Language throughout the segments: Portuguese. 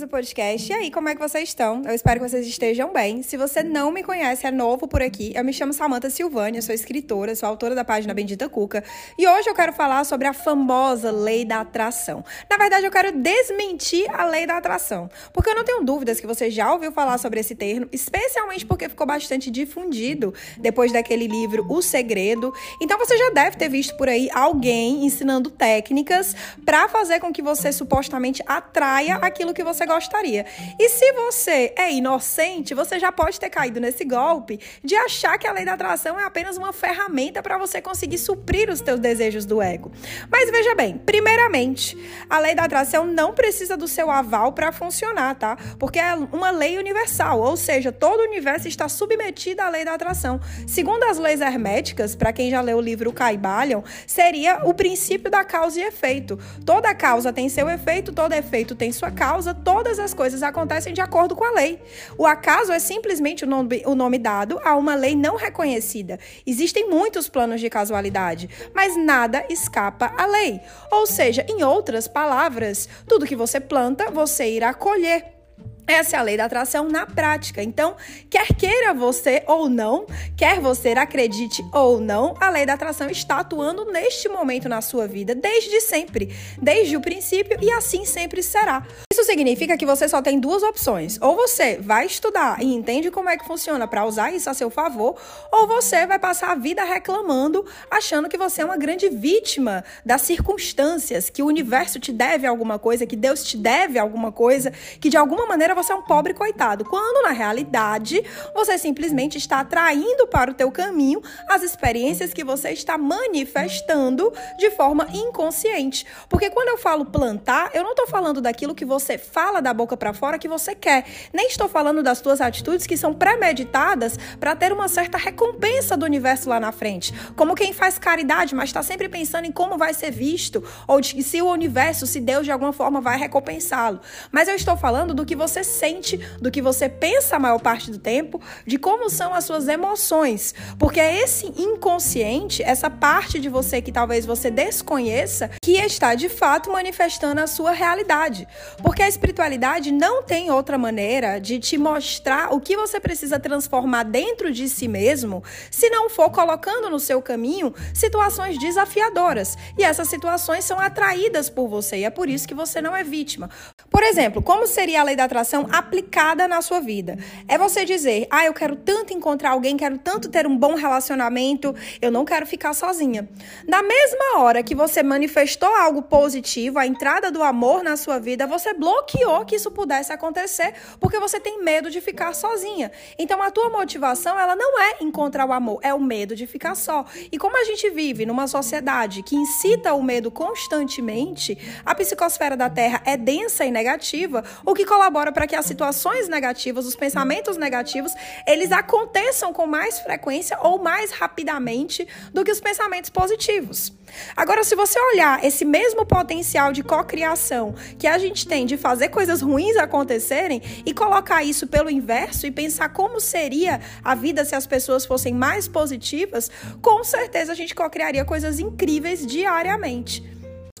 do podcast. E aí, como é que vocês estão? Eu espero que vocês estejam bem. Se você não me conhece, é novo por aqui, eu me chamo Samantha Silvânia, sou escritora, sou autora da página Bendita Cuca. E hoje eu quero falar sobre a famosa lei da atração. Na verdade, eu quero desmentir a lei da atração. Porque eu não tenho dúvidas que você já ouviu falar sobre esse termo, especialmente porque ficou bastante difundido depois daquele livro O Segredo. Então você já deve ter visto por aí alguém ensinando técnicas para fazer com que você supostamente atraia aquilo que você gostaria. E se você é inocente, você já pode ter caído nesse golpe de achar que a lei da atração é apenas uma ferramenta para você conseguir suprir os teus desejos do ego. Mas veja bem, primeiramente, a lei da atração não precisa do seu aval para funcionar, tá? Porque é uma lei universal, ou seja, todo o universo está submetido à lei da atração. Segundo as leis herméticas, para quem já leu o livro Caibalion, seria o princípio da causa e efeito. Toda causa tem seu efeito, todo efeito tem sua causa, todas as coisas acontecem de acordo com a lei. O acaso é simplesmente o nome, o nome dado a uma lei não reconhecida. Existem muitos planos de casualidade, mas nada escapa à lei. Ou seja, em outras palavras, tudo que você planta, você irá colher. Essa é a lei da atração na prática. Então, quer queira você ou não, quer você acredite ou não, a lei da atração está atuando neste momento na sua vida, desde sempre, desde o princípio e assim sempre será. Significa que você só tem duas opções: ou você vai estudar e entende como é que funciona para usar isso a seu favor, ou você vai passar a vida reclamando, achando que você é uma grande vítima das circunstâncias, que o universo te deve alguma coisa, que Deus te deve alguma coisa, que de alguma maneira você é um pobre coitado, quando na realidade você simplesmente está atraindo para o teu caminho as experiências que você está manifestando de forma inconsciente. Porque quando eu falo plantar, eu não estou falando daquilo que você fala da boca para fora que você quer, nem estou falando das tuas atitudes que são premeditadas para ter uma certa recompensa do universo lá na frente, como quem faz caridade, mas está sempre pensando em como vai ser visto ou de se o universo, se Deus de alguma forma vai recompensá-lo. Mas eu estou falando do que você sente, do que você pensa a maior parte do tempo, de como são as suas emoções. Porque é esse inconsciente, essa parte de você que talvez você desconheça, que está de fato manifestando a sua realidade. Porque a espiritualidade não tem outra maneira de te mostrar o que você precisa transformar dentro de si mesmo, se não for colocando no seu caminho situações desafiadoras. E essas situações são atraídas por você, e é por isso que você não é vítima. Por exemplo, como seria a lei da atração aplicada na sua vida. É você dizer: "Ah, eu quero tanto encontrar alguém, quero tanto ter um bom relacionamento, eu não quero ficar sozinha". Na mesma hora que você manifestou algo positivo, a entrada do amor na sua vida, você bloqueou que isso pudesse acontecer, porque você tem medo de ficar sozinha. Então a tua motivação, ela não é encontrar o amor, é o medo de ficar só. E como a gente vive numa sociedade que incita o medo constantemente, a psicosfera da Terra é densa e negativa, o que colabora para que as situações negativas, os pensamentos negativos, eles aconteçam com mais frequência ou mais rapidamente do que os pensamentos positivos. Agora, se você olhar esse mesmo potencial de cocriação que a gente tem de fazer coisas ruins acontecerem e colocar isso pelo inverso e pensar como seria a vida se as pessoas fossem mais positivas, com certeza a gente cocriaria coisas incríveis diariamente.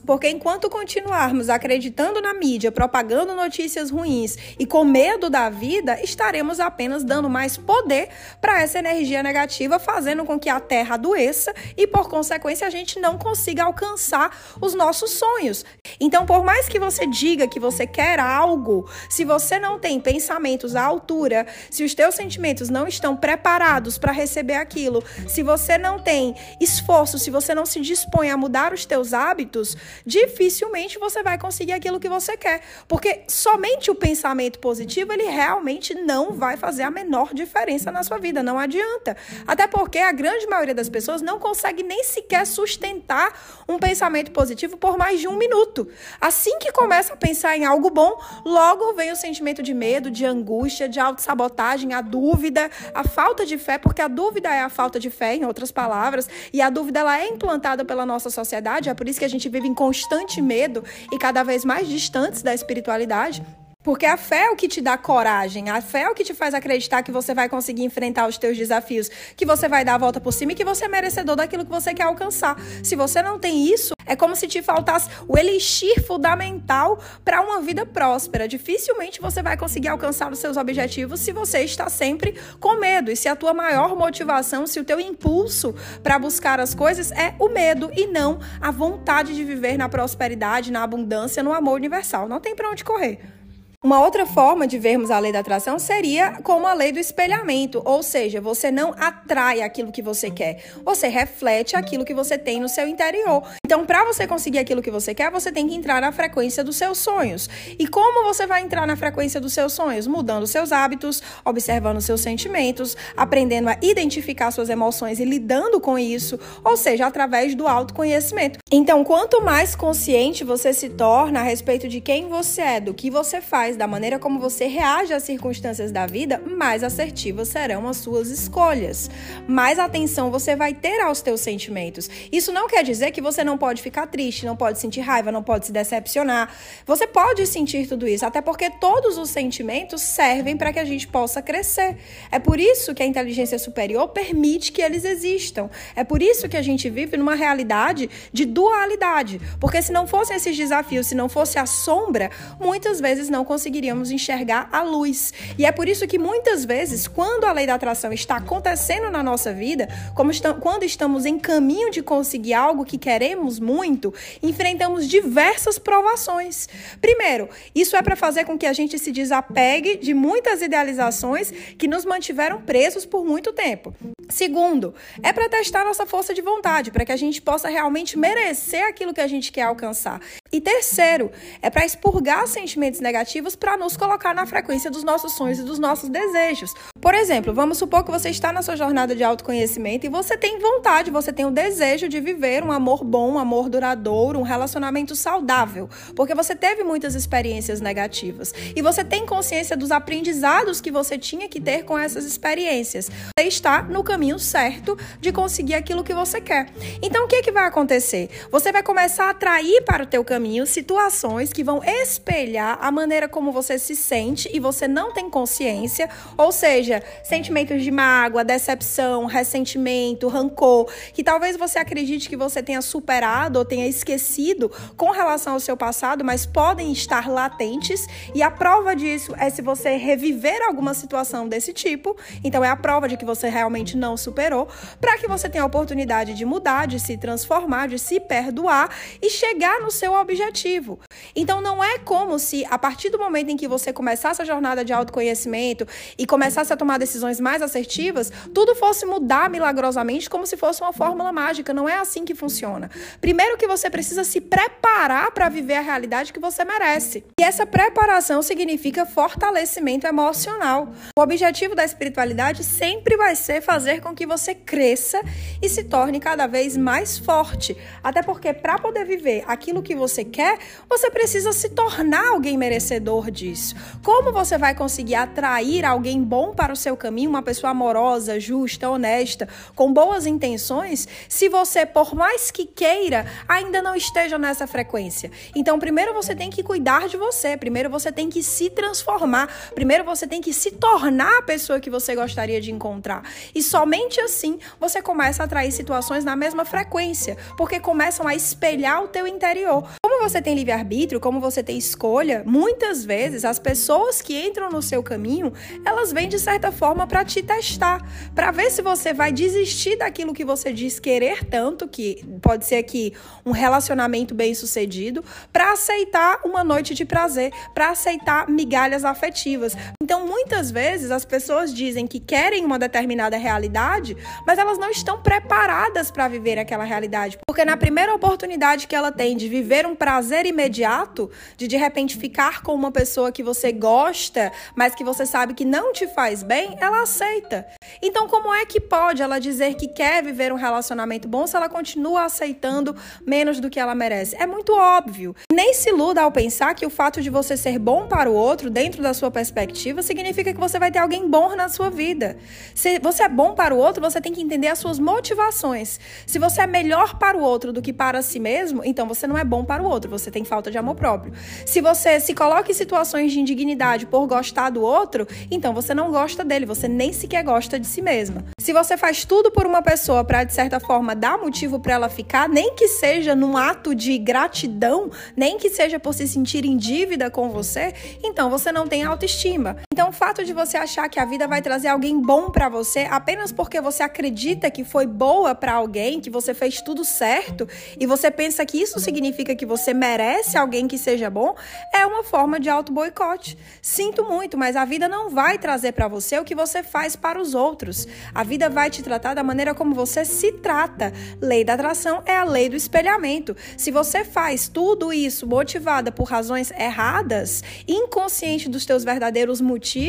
Porque enquanto continuarmos acreditando na mídia, propagando notícias ruins e com medo da vida, estaremos apenas dando mais poder para essa energia negativa, fazendo com que a Terra adoeça e, por consequência, a gente não consiga alcançar os nossos sonhos. Então, por mais que você diga que você quer algo, se você não tem pensamentos à altura, se os teus sentimentos não estão preparados para receber aquilo, se você não tem esforço, se você não se dispõe a mudar os teus hábitos, dificilmente você vai conseguir aquilo que você quer. Porque somente o pensamento positivo, ele realmente não vai fazer a menor diferença na sua vida, não adianta. Até porque a grande maioria das pessoas não consegue nem sequer sustentar um pensamento positivo por mais de um minuto. Assim que começa a pensar em algo bom, logo vem o sentimento de medo, de angústia, de autossabotagem, a dúvida, a falta de fé, porque a dúvida é a falta de fé, em outras palavras, e a dúvida ela é implantada pela nossa sociedade, é por isso que a gente vive em constante medo e cada vez mais distantes da espiritualidade. Porque a fé é o que te dá coragem, a fé é o que te faz acreditar que você vai conseguir enfrentar os teus desafios, que você vai dar a volta por cima e que você é merecedor daquilo que você quer alcançar. Se você não tem isso, É como se te faltasse o elixir fundamental para uma vida próspera. Dificilmente você vai conseguir alcançar os seus objetivos se você está sempre com medo. E se a tua maior motivação, se o teu impulso para buscar as coisas é o medo e não a vontade de viver na prosperidade, na abundância, no amor universal. Não tem para onde correr. Uma outra forma de vermos a lei da atração seria como a lei do espelhamento, ou seja, você não atrai aquilo que você quer, você reflete aquilo que você tem no seu interior. Então, para você conseguir aquilo que você quer, você tem que entrar na frequência dos seus sonhos. E como você vai entrar na frequência dos seus sonhos? Mudando seus hábitos, observando seus sentimentos, aprendendo a identificar suas emoções e lidando com isso, ou seja, através do autoconhecimento. Então, quanto mais consciente você se torna a respeito de quem você é, do que você faz, da maneira como você reage às circunstâncias da vida, mais assertivas serão as suas escolhas. Mais atenção você vai ter aos teus sentimentos. Isso não quer dizer que você não pode ficar triste, não pode sentir raiva, não pode se decepcionar. Você pode sentir tudo isso, até porque todos os sentimentos servem para que a gente possa crescer. É por isso que a inteligência superior permite que eles existam. É por isso que a gente vive numa realidade de dualidade. Porque se não fossem esses desafios, se não fosse a sombra, muitas vezes não conseguiríamos conseguiríamos enxergar a luz. E é por isso que muitas vezes, quando a lei da atração está acontecendo na nossa vida, estamos, quando estamos em caminho de conseguir algo que queremos muito, enfrentamos diversas provações. Primeiro, isso é para fazer com que a gente se desapegue de muitas idealizações que nos mantiveram presos por muito tempo. Segundo, é para testar nossa força de vontade, para que a gente possa realmente merecer aquilo que a gente quer alcançar. E terceiro, é para expurgar sentimentos negativos para nos colocar na frequência dos nossos sonhos e dos nossos desejos. Por exemplo, vamos supor que você está na sua jornada de autoconhecimento e você tem vontade, você tem o desejo de viver um amor bom, um amor duradouro, um relacionamento saudável, porque você teve muitas experiências negativas e você tem consciência dos aprendizados que você tinha que ter com essas experiências. Você está no caminho certo de conseguir aquilo que você quer. Então, o que, é que vai acontecer? Você vai começar a atrair para o teu caminho caminho situações que vão espelhar a maneira como você se sente e você não tem consciência, ou seja, sentimentos de mágoa, decepção, ressentimento, rancor, que talvez você acredite que você tenha superado ou tenha esquecido com relação ao seu passado, mas podem estar latentes, e a prova disso é se você reviver alguma situação desse tipo, então é a prova de que você realmente não superou, para que você tenha a oportunidade de mudar, de se transformar, de se perdoar e chegar no seu objetivo. Então não é como se a partir do momento em que você começasse a jornada de autoconhecimento e começasse a tomar decisões mais assertivas, tudo fosse mudar milagrosamente como se fosse uma fórmula mágica. Não é assim que funciona. Primeiro que você precisa se preparar para viver a realidade que você merece. E essa preparação significa fortalecimento emocional. O objetivo da espiritualidade sempre vai ser fazer com que você cresça e se torne cada vez mais forte. Até porque para poder viver aquilo que você quer, você precisa se tornar alguém merecedor disso. Como você vai conseguir atrair alguém bom para o seu caminho, uma pessoa amorosa, justa, honesta, com boas intenções, se você, por mais que queira, ainda não esteja nessa frequência? Então, primeiro você tem que cuidar de você, primeiro você tem que se transformar, primeiro você tem que se tornar a pessoa que você gostaria de encontrar. E somente assim você começa a atrair situações na mesma frequência, porque começam a espelhar o teu interior. Como você tem livre-arbítrio, como você tem escolha, muitas vezes as pessoas que entram no seu caminho, elas vêm de certa forma para te testar, para ver se você vai desistir daquilo que você diz querer tanto, que pode ser aqui um relacionamento bem-sucedido, para aceitar uma noite de prazer, para aceitar migalhas afetivas. Então, muitas vezes as pessoas dizem que querem uma determinada realidade, mas elas não estão preparadas para viver aquela realidade, porque na primeira oportunidade que ela tem de viver um prazer imediato de de repente ficar com uma pessoa que você gosta, mas que você sabe que não te faz bem, ela aceita. Então, como é que pode ela dizer que quer viver um relacionamento bom se ela continua aceitando menos do que ela merece? É muito óbvio. Nem se iluda ao pensar que o fato de você ser bom para o outro, dentro da sua perspectiva, significa que você vai ter alguém bom na sua vida. Se você é bom para o outro, você tem que entender as suas motivações. Se você é melhor para o outro do que para si mesmo, então você não é bom para o outro, você tem falta de amor próprio. Se você se coloca em situações de indignidade por gostar do outro, então você não gosta dele, você nem sequer gosta de si mesma. Se você faz tudo por uma pessoa para de certa forma dar motivo para ela ficar, nem que seja num ato de gratidão, nem que seja por se sentir em dívida com você, então você não tem autoestima. Fato de você achar que a vida vai trazer alguém bom para você apenas porque você acredita que foi boa para alguém, que você fez tudo certo e você pensa que isso significa que você merece alguém que seja bom, é uma forma de auto boicote. Sinto muito, mas a vida não vai trazer para você o que você faz para os outros. A vida vai te tratar da maneira como você se trata. Lei da atração é a lei do espelhamento. Se você faz tudo isso motivada por razões erradas, inconsciente dos teus verdadeiros motivos,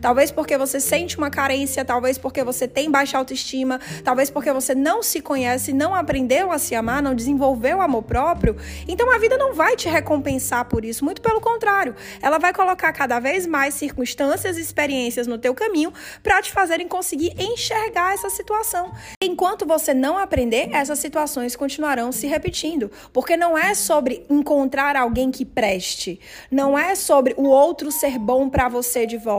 talvez porque você sente uma carência, talvez porque você tem baixa autoestima, talvez porque você não se conhece, não aprendeu a se amar, não desenvolveu amor próprio, então a vida não vai te recompensar por isso, muito pelo contrário. Ela vai colocar cada vez mais circunstâncias e experiências no teu caminho para te fazerem conseguir enxergar essa situação. Enquanto você não aprender, essas situações continuarão se repetindo, porque não é sobre encontrar alguém que preste, não é sobre o outro ser bom para você de volta,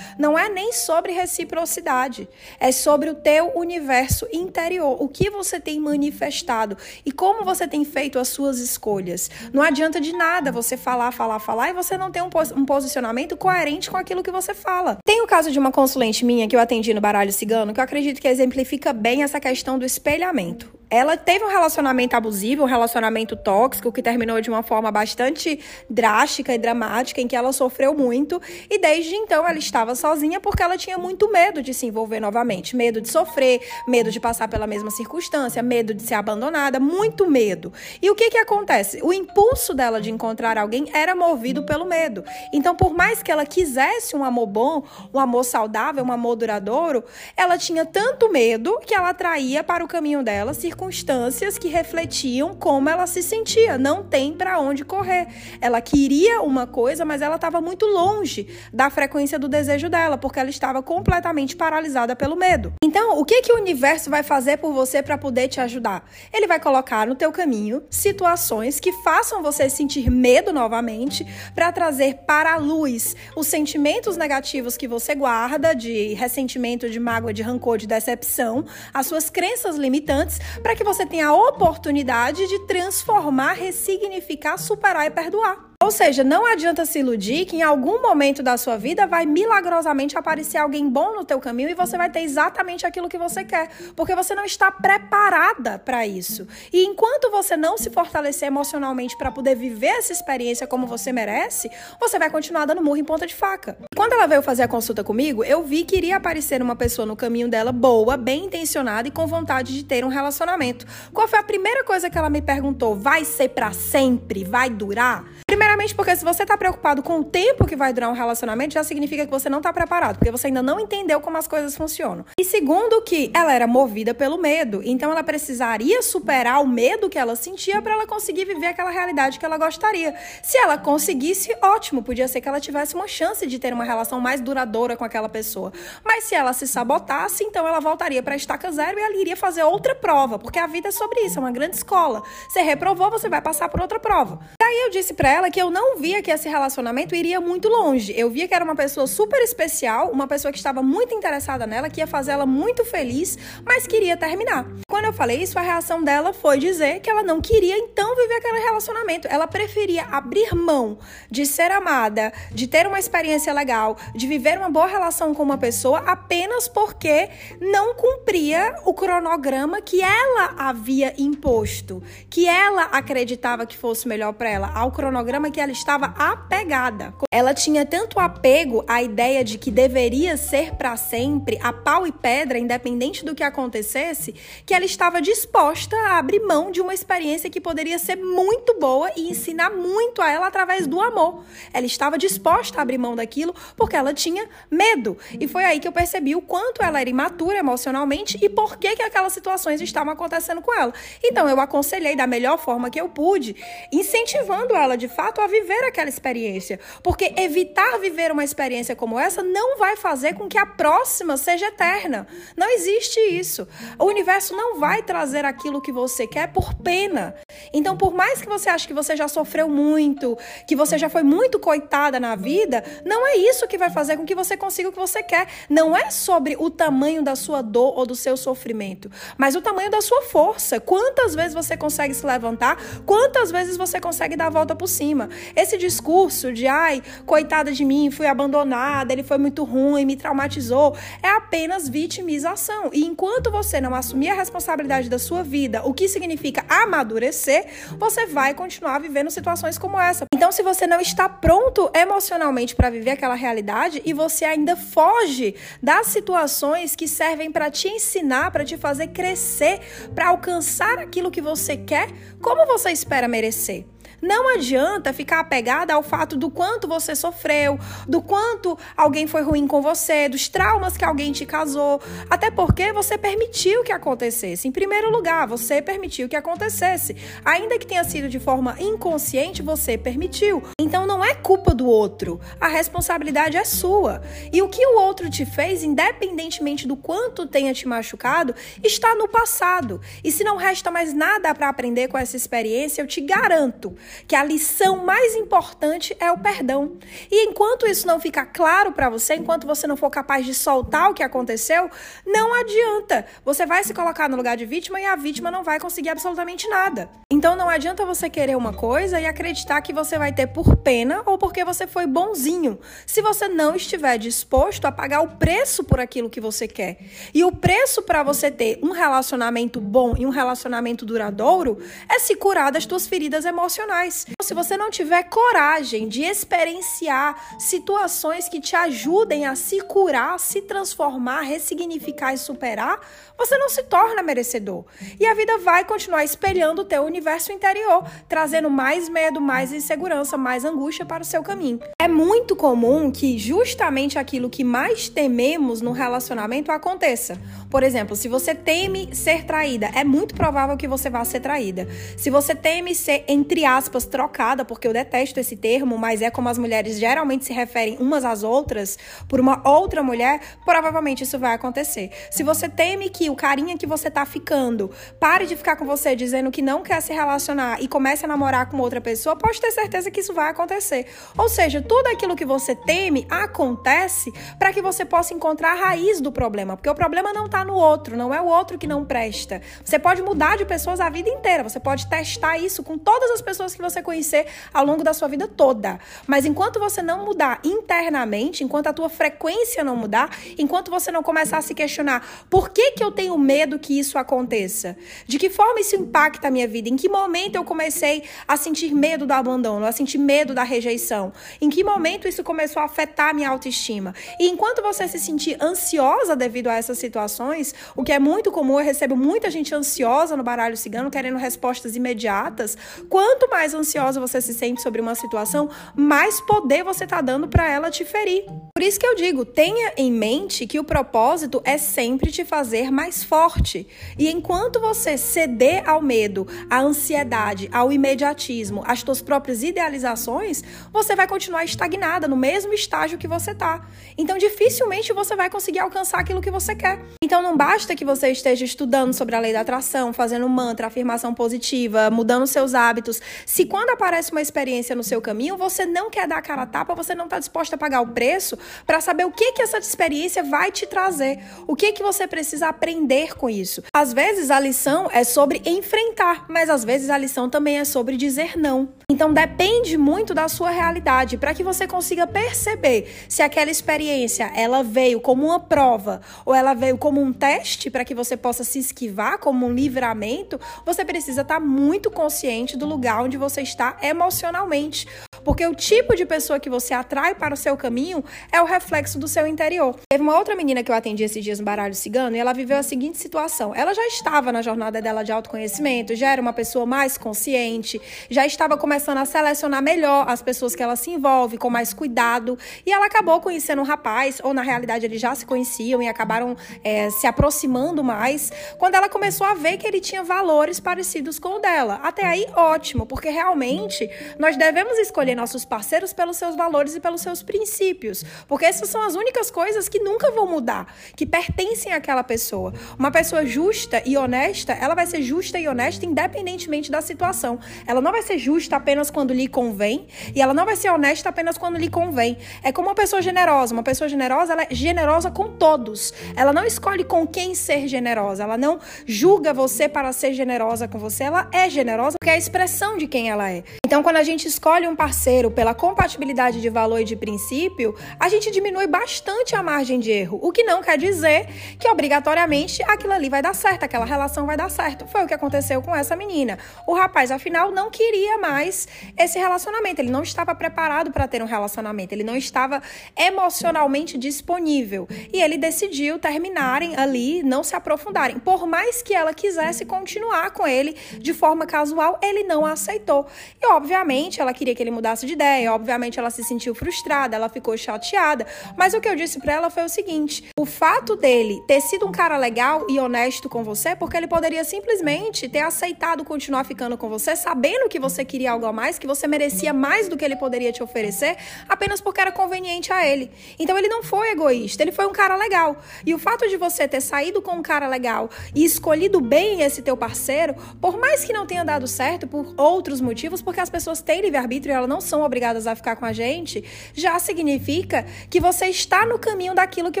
não é nem sobre reciprocidade, é sobre o teu universo interior, o que você tem manifestado e como você tem feito as suas escolhas. Não adianta de nada você falar, falar, falar e você não ter um, um posicionamento coerente com aquilo que você fala. Tem o caso de uma consulente minha que eu atendi no baralho cigano que eu acredito que exemplifica bem essa questão do espelhamento ela teve um relacionamento abusivo, um relacionamento tóxico que terminou de uma forma bastante drástica e dramática, em que ela sofreu muito, e desde então ela estava sozinha porque ela tinha muito medo de se envolver novamente, medo de sofrer, medo de passar pela mesma circunstância, medo de ser abandonada, muito medo. E o que que acontece? O impulso dela de encontrar alguém era movido pelo medo. Então, por mais que ela quisesse um amor bom, um amor saudável, um amor duradouro, ela tinha tanto medo que ela atraía para o caminho dela circunstâncias circunstâncias que refletiam como ela se sentia. Não tem para onde correr. Ela queria uma coisa, mas ela estava muito longe da frequência do desejo dela, porque ela estava completamente paralisada pelo medo. Então, o que que o universo vai fazer por você para poder te ajudar? Ele vai colocar no teu caminho situações que façam você sentir medo novamente, para trazer para a luz os sentimentos negativos que você guarda de ressentimento, de mágoa, de rancor, de decepção, as suas crenças limitantes, para para que você tenha a oportunidade de transformar, ressignificar, superar e perdoar. Ou seja, não adianta se iludir que em algum momento da sua vida vai milagrosamente aparecer alguém bom no teu caminho e você vai ter exatamente aquilo que você quer, porque você não está preparada para isso. E enquanto você não se fortalecer emocionalmente para poder viver essa experiência como você merece, você vai continuar dando murro em ponta de faca. Quando ela veio fazer a consulta comigo, eu vi que iria aparecer uma pessoa no caminho dela boa, bem intencionada e com vontade de ter um relacionamento. Qual foi a primeira coisa que ela me perguntou? Vai ser para sempre? Vai durar? Primeiramente, porque se você está preocupado com o tempo que vai durar um relacionamento, já significa que você não está preparado, porque você ainda não entendeu como as coisas funcionam. E segundo, que ela era movida pelo medo, então ela precisaria superar o medo que ela sentia para ela conseguir viver aquela realidade que ela gostaria. Se ela conseguisse, ótimo, podia ser que ela tivesse uma chance de ter uma relação mais duradoura com aquela pessoa. Mas se ela se sabotasse, então ela voltaria para estaca zero e ela iria fazer outra prova, porque a vida é sobre isso, é uma grande escola. Você reprovou, você vai passar por outra prova. Daí eu disse para ela que eu não via que esse relacionamento iria muito longe. Eu via que era uma pessoa super especial, uma pessoa que estava muito interessada nela, que ia fazer ela muito feliz, mas queria terminar. Quando eu falei isso, a reação dela foi dizer que ela não queria então viver aquele relacionamento. Ela preferia abrir mão de ser amada, de ter uma experiência legal, de viver uma boa relação com uma pessoa apenas porque não cumpria o cronograma que ela havia imposto, que ela acreditava que fosse melhor para ela, ao cronograma que ela estava apegada. Ela tinha tanto apego à ideia de que deveria ser para sempre, a pau e pedra, independente do que acontecesse, que ela estava disposta a abrir mão de uma experiência que poderia ser muito boa e ensinar muito a ela através do amor. Ela estava disposta a abrir mão daquilo porque ela tinha medo. E foi aí que eu percebi o quanto ela era imatura emocionalmente e por que, que aquelas situações estavam acontecendo com ela. Então eu aconselhei da melhor forma que eu pude, incentivando ela de fato fato a viver aquela experiência. Porque evitar viver uma experiência como essa não vai fazer com que a próxima seja eterna. Não existe isso. O universo não vai trazer aquilo que você quer por pena. Então, por mais que você ache que você já sofreu muito, que você já foi muito coitada na vida, não é isso que vai fazer com que você consiga o que você quer. Não é sobre o tamanho da sua dor ou do seu sofrimento, mas o tamanho da sua força. Quantas vezes você consegue se levantar? Quantas vezes você consegue dar a volta por cima? Esse discurso de ai, coitada de mim, fui abandonada, ele foi muito ruim, me traumatizou, é apenas vitimização. E enquanto você não assumir a responsabilidade da sua vida, o que significa amadurecer, você vai continuar vivendo situações como essa. Então, se você não está pronto emocionalmente para viver aquela realidade e você ainda foge das situações que servem para te ensinar, para te fazer crescer, para alcançar aquilo que você quer, como você espera merecer? Não adianta ficar apegada ao fato do quanto você sofreu, do quanto alguém foi ruim com você, dos traumas que alguém te causou, até porque você permitiu que acontecesse. Em primeiro lugar, você permitiu que acontecesse. Ainda que tenha sido de forma inconsciente, você permitiu. Então não é culpa do outro. A responsabilidade é sua. E o que o outro te fez, independentemente do quanto tenha te machucado, está no passado. E se não resta mais nada para aprender com essa experiência, eu te garanto que a lição mais importante é o perdão. E enquanto isso não ficar claro para você, enquanto você não for capaz de soltar o que aconteceu, não adianta. Você vai se colocar no lugar de vítima e a vítima não vai conseguir absolutamente nada. Então não adianta você querer uma coisa e acreditar que você vai ter por pena ou porque você foi bonzinho, se você não estiver disposto a pagar o preço por aquilo que você quer. E o preço para você ter um relacionamento bom e um relacionamento duradouro é se curar das suas feridas emocionais faz. Se você não tiver coragem de experienciar situações que te ajudem a se curar, se transformar, ressignificar e superar, você não se torna merecedor. E a vida vai continuar espelhando o teu universo interior, trazendo mais medo, mais insegurança, mais angústia para o seu caminho. É muito comum que justamente aquilo que mais tememos no relacionamento aconteça. Por exemplo, se você teme ser traída, é muito provável que você vá ser traída. Se você teme ser, entre aspas, trocada, porque eu detesto esse termo, mas é como as mulheres geralmente se referem umas às outras, por uma outra mulher, provavelmente isso vai acontecer. Se você teme que o carinha que você tá ficando pare de ficar com você dizendo que não quer se relacionar e comece a namorar com outra pessoa, pode ter certeza que isso vai acontecer. Ou seja, tudo aquilo que você teme acontece para que você possa encontrar a raiz do problema, porque o problema não tá no outro, não é o outro que não presta. Você pode mudar de pessoas a vida inteira, você pode testar isso com todas as pessoas que você conhecer ao longo da sua vida toda. Mas enquanto você não mudar internamente, enquanto a tua frequência não mudar, enquanto você não começar a se questionar por que, que eu tenho medo que isso aconteça, de que forma isso impacta a minha vida, em que momento eu comecei a sentir medo do abandono, a sentir medo da rejeição, em que momento isso começou a afetar a minha autoestima. E enquanto você se sentir ansiosa devido a essas situações, o que é muito comum, eu recebo muita gente ansiosa no baralho cigano, querendo respostas imediatas. Quanto mais ansiosa você se sente sobre uma situação, mais poder você está dando para ela te ferir. Por isso que eu digo, tenha em mente que o propósito é sempre te fazer mais forte. E enquanto você ceder ao medo, à ansiedade, ao imediatismo, às suas próprias idealizações, você vai continuar estagnada no mesmo estágio que você tá. Então dificilmente você vai conseguir alcançar aquilo que você quer. Então não basta que você esteja estudando sobre a lei da atração, fazendo mantra, afirmação positiva, mudando seus hábitos. Se quando aparece uma experiência no seu caminho, você não quer dar a cara a tapa, você não está disposta a pagar o preço para saber o que que essa experiência vai te trazer, o que que você precisa aprender com isso. Às vezes a lição é sobre enfrentar, mas às vezes a lição também é sobre dizer não. Então depende muito da sua realidade para que você consiga perceber se aquela experiência ela veio como uma prova ou ela veio como um um teste para que você possa se esquivar, como um livramento, você precisa estar tá muito consciente do lugar onde você está emocionalmente. Porque o tipo de pessoa que você atrai para o seu caminho é o reflexo do seu interior. Teve uma outra menina que eu atendi esses dias no baralho cigano e ela viveu a seguinte situação. Ela já estava na jornada dela de autoconhecimento, já era uma pessoa mais consciente, já estava começando a selecionar melhor as pessoas que ela se envolve, com mais cuidado. E ela acabou conhecendo um rapaz, ou na realidade eles já se conheciam e acabaram é, se aproximando mais, quando ela começou a ver que ele tinha valores parecidos com o dela. Até aí, ótimo, porque realmente nós devemos escolher nossos parceiros pelos seus valores e pelos seus princípios, porque essas são as únicas coisas que nunca vão mudar, que pertencem àquela pessoa. Uma pessoa justa e honesta, ela vai ser justa e honesta independentemente da situação. Ela não vai ser justa apenas quando lhe convém e ela não vai ser honesta apenas quando lhe convém. É como uma pessoa generosa. Uma pessoa generosa, ela é generosa com todos. Ela não escolhe com quem ser generosa. Ela não julga você para ser generosa com você. Ela é generosa porque é a expressão de quem ela é. Então, quando a gente escolhe um parceiro pela compatibilidade de valor e de princípio, a gente diminui bastante a margem de erro. O que não quer dizer que obrigatoriamente aquilo ali vai dar certo, aquela relação vai dar certo. Foi o que aconteceu com essa menina. O rapaz, afinal, não queria mais esse relacionamento. Ele não estava preparado para ter um relacionamento. Ele não estava emocionalmente disponível. E ele decidiu terminarem ali, não se aprofundarem. Por mais que ela quisesse continuar com ele de forma casual, ele não aceitou. E obviamente ela queria que ele mudasse de ideia, obviamente ela se sentiu frustrada, ela ficou chateada. Mas o que eu disse para ela foi o seguinte: o fato dele ter sido um cara legal e honesto com você, porque ele poderia simplesmente ter aceitado continuar ficando com você, sabendo que você queria algo a mais, que você merecia mais do que ele poderia te oferecer, apenas porque era conveniente a ele. Então ele não foi egoísta, ele foi um cara legal. E o fato de você ter saído com um cara legal e escolhido bem esse teu parceiro, por mais que não tenha dado certo por outros motivos, porque as pessoas têm livre-arbítrio e elas não são obrigadas a ficar com a gente, já significa que você está no caminho daquilo que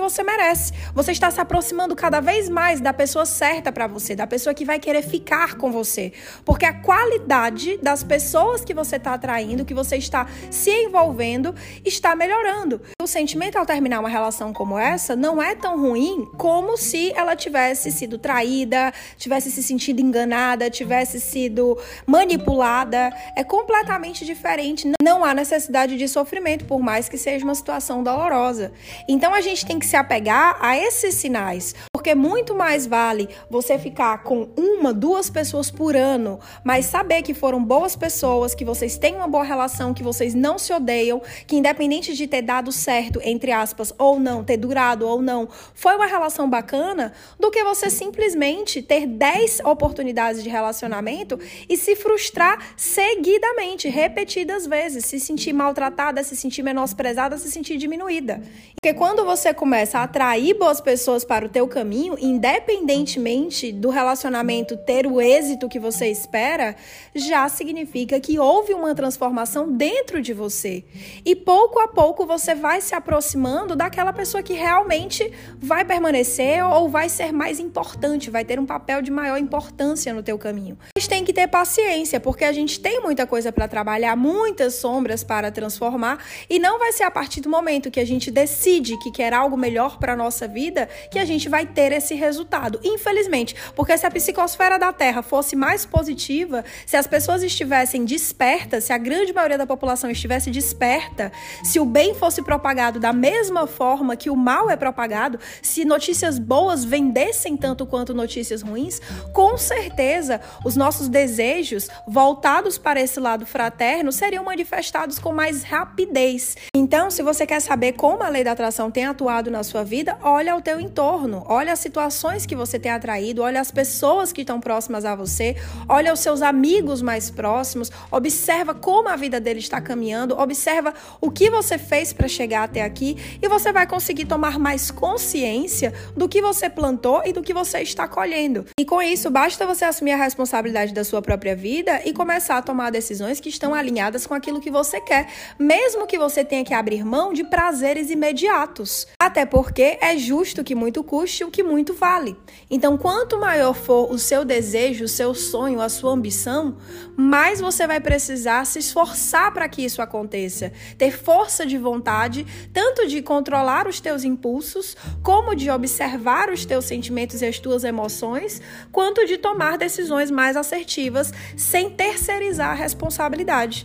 você merece. Você está se aproximando cada vez mais da pessoa certa para você, da pessoa que vai querer ficar com você. Porque a qualidade das pessoas que você está atraindo, que você está se envolvendo, está melhorando. O sentimento ao terminar uma relação como essa não é tão ruim como se ela tivesse sido traída, tivesse se sentido enganada, tivesse sido manipulada. É completamente diferente. Não há necessidade de sofrimento, por mais que seja uma situação dolorosa. Então a gente tem que se apegar a esses sinais, porque muito mais vale você ficar com uma, duas pessoas por ano, mas saber que foram boas pessoas, que vocês têm uma boa relação, que vocês não se odeiam, que independente de ter dado certo, entre aspas, ou não, ter durado ou não, foi uma relação bacana, do que você simplesmente ter 10 oportunidades de relacionamento e se frustrar seguidamente, repetidas vezes, se sentir maltratada, se sentir menosprezada, se sentir diminuída. Porque quando você começa a atrair boas pessoas para o teu caminho, independentemente do relacionamento ter o êxito que você espera, já significa que houve uma transformação dentro de você. E pouco a pouco você vai se aproximando daquela pessoa que realmente vai permanecer ou vai ser mais importante, vai ter um papel de maior importância no teu caminho. Mas tem que ter paciência, porque a gente tem muita coisa para trabalhar, muitas sombras para transformar, e não vai ser a partir do momento que a gente decide que quer algo melhor para nossa vida que a gente vai ter esse resultado. Infelizmente, porque se a psicosfera da Terra fosse mais positiva, se as pessoas estivessem despertas, se a grande maioria da população estivesse desperta, se o bem fosse propagado da mesma forma que o mal é propagado, se notícias boas vendessem tanto quanto notícias ruins, com certeza os nossos desejos voltados para esse lado fraterno seriam manifestados com mais rapidez. Então, se você quer saber como a lei da atração tem atuado na sua vida, olha ao teu entorno, olha as situações que você tem atraído, olha as pessoas que estão próximas a você, olha os seus amigos mais próximos, observa como a vida dele está caminhando, observa o que você fez para chegar até aqui e você vai conseguir tomar mais consciência do que você plantou e do que você está colhendo. E com isso, basta você assumir a responsabilidade da sua própria vida e começar a tomar decisões que estão alinhadas com aquilo que você quer, mesmo que você tenha que abrir mão de prazeres imediatos. Até porque é justo que muito custe o que muito vale. Então, quanto maior for o seu desejo, o seu sonho, a sua ambição, mais você vai precisar se esforçar para que isso aconteça. Ter força de vontade, tanto de controlar os teus impulsos, como de observar os teus sentimentos e as tuas emoções, quanto de tomar decisões mais assertivas sem terceirizar a responsabilidade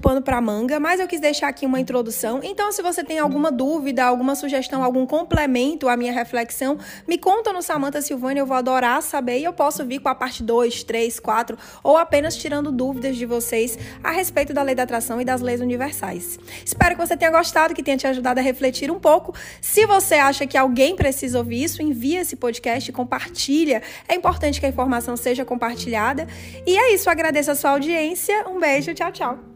pano para manga, mas eu quis deixar aqui uma introdução. Então, se você tem alguma dúvida, alguma sugestão, algum complemento à minha reflexão, me conta no Samanta Silvânia, eu vou adorar saber e eu posso vir com a parte 2, 3, 4 ou apenas tirando dúvidas de vocês a respeito da lei da atração e das leis universais. Espero que você tenha gostado, que tenha te ajudado a refletir um pouco. Se você acha que alguém precisa ouvir isso, envia esse podcast, compartilha. É importante que a informação seja compartilhada. E é isso, agradeço a sua audiência. Um beijo, tchau, tchau.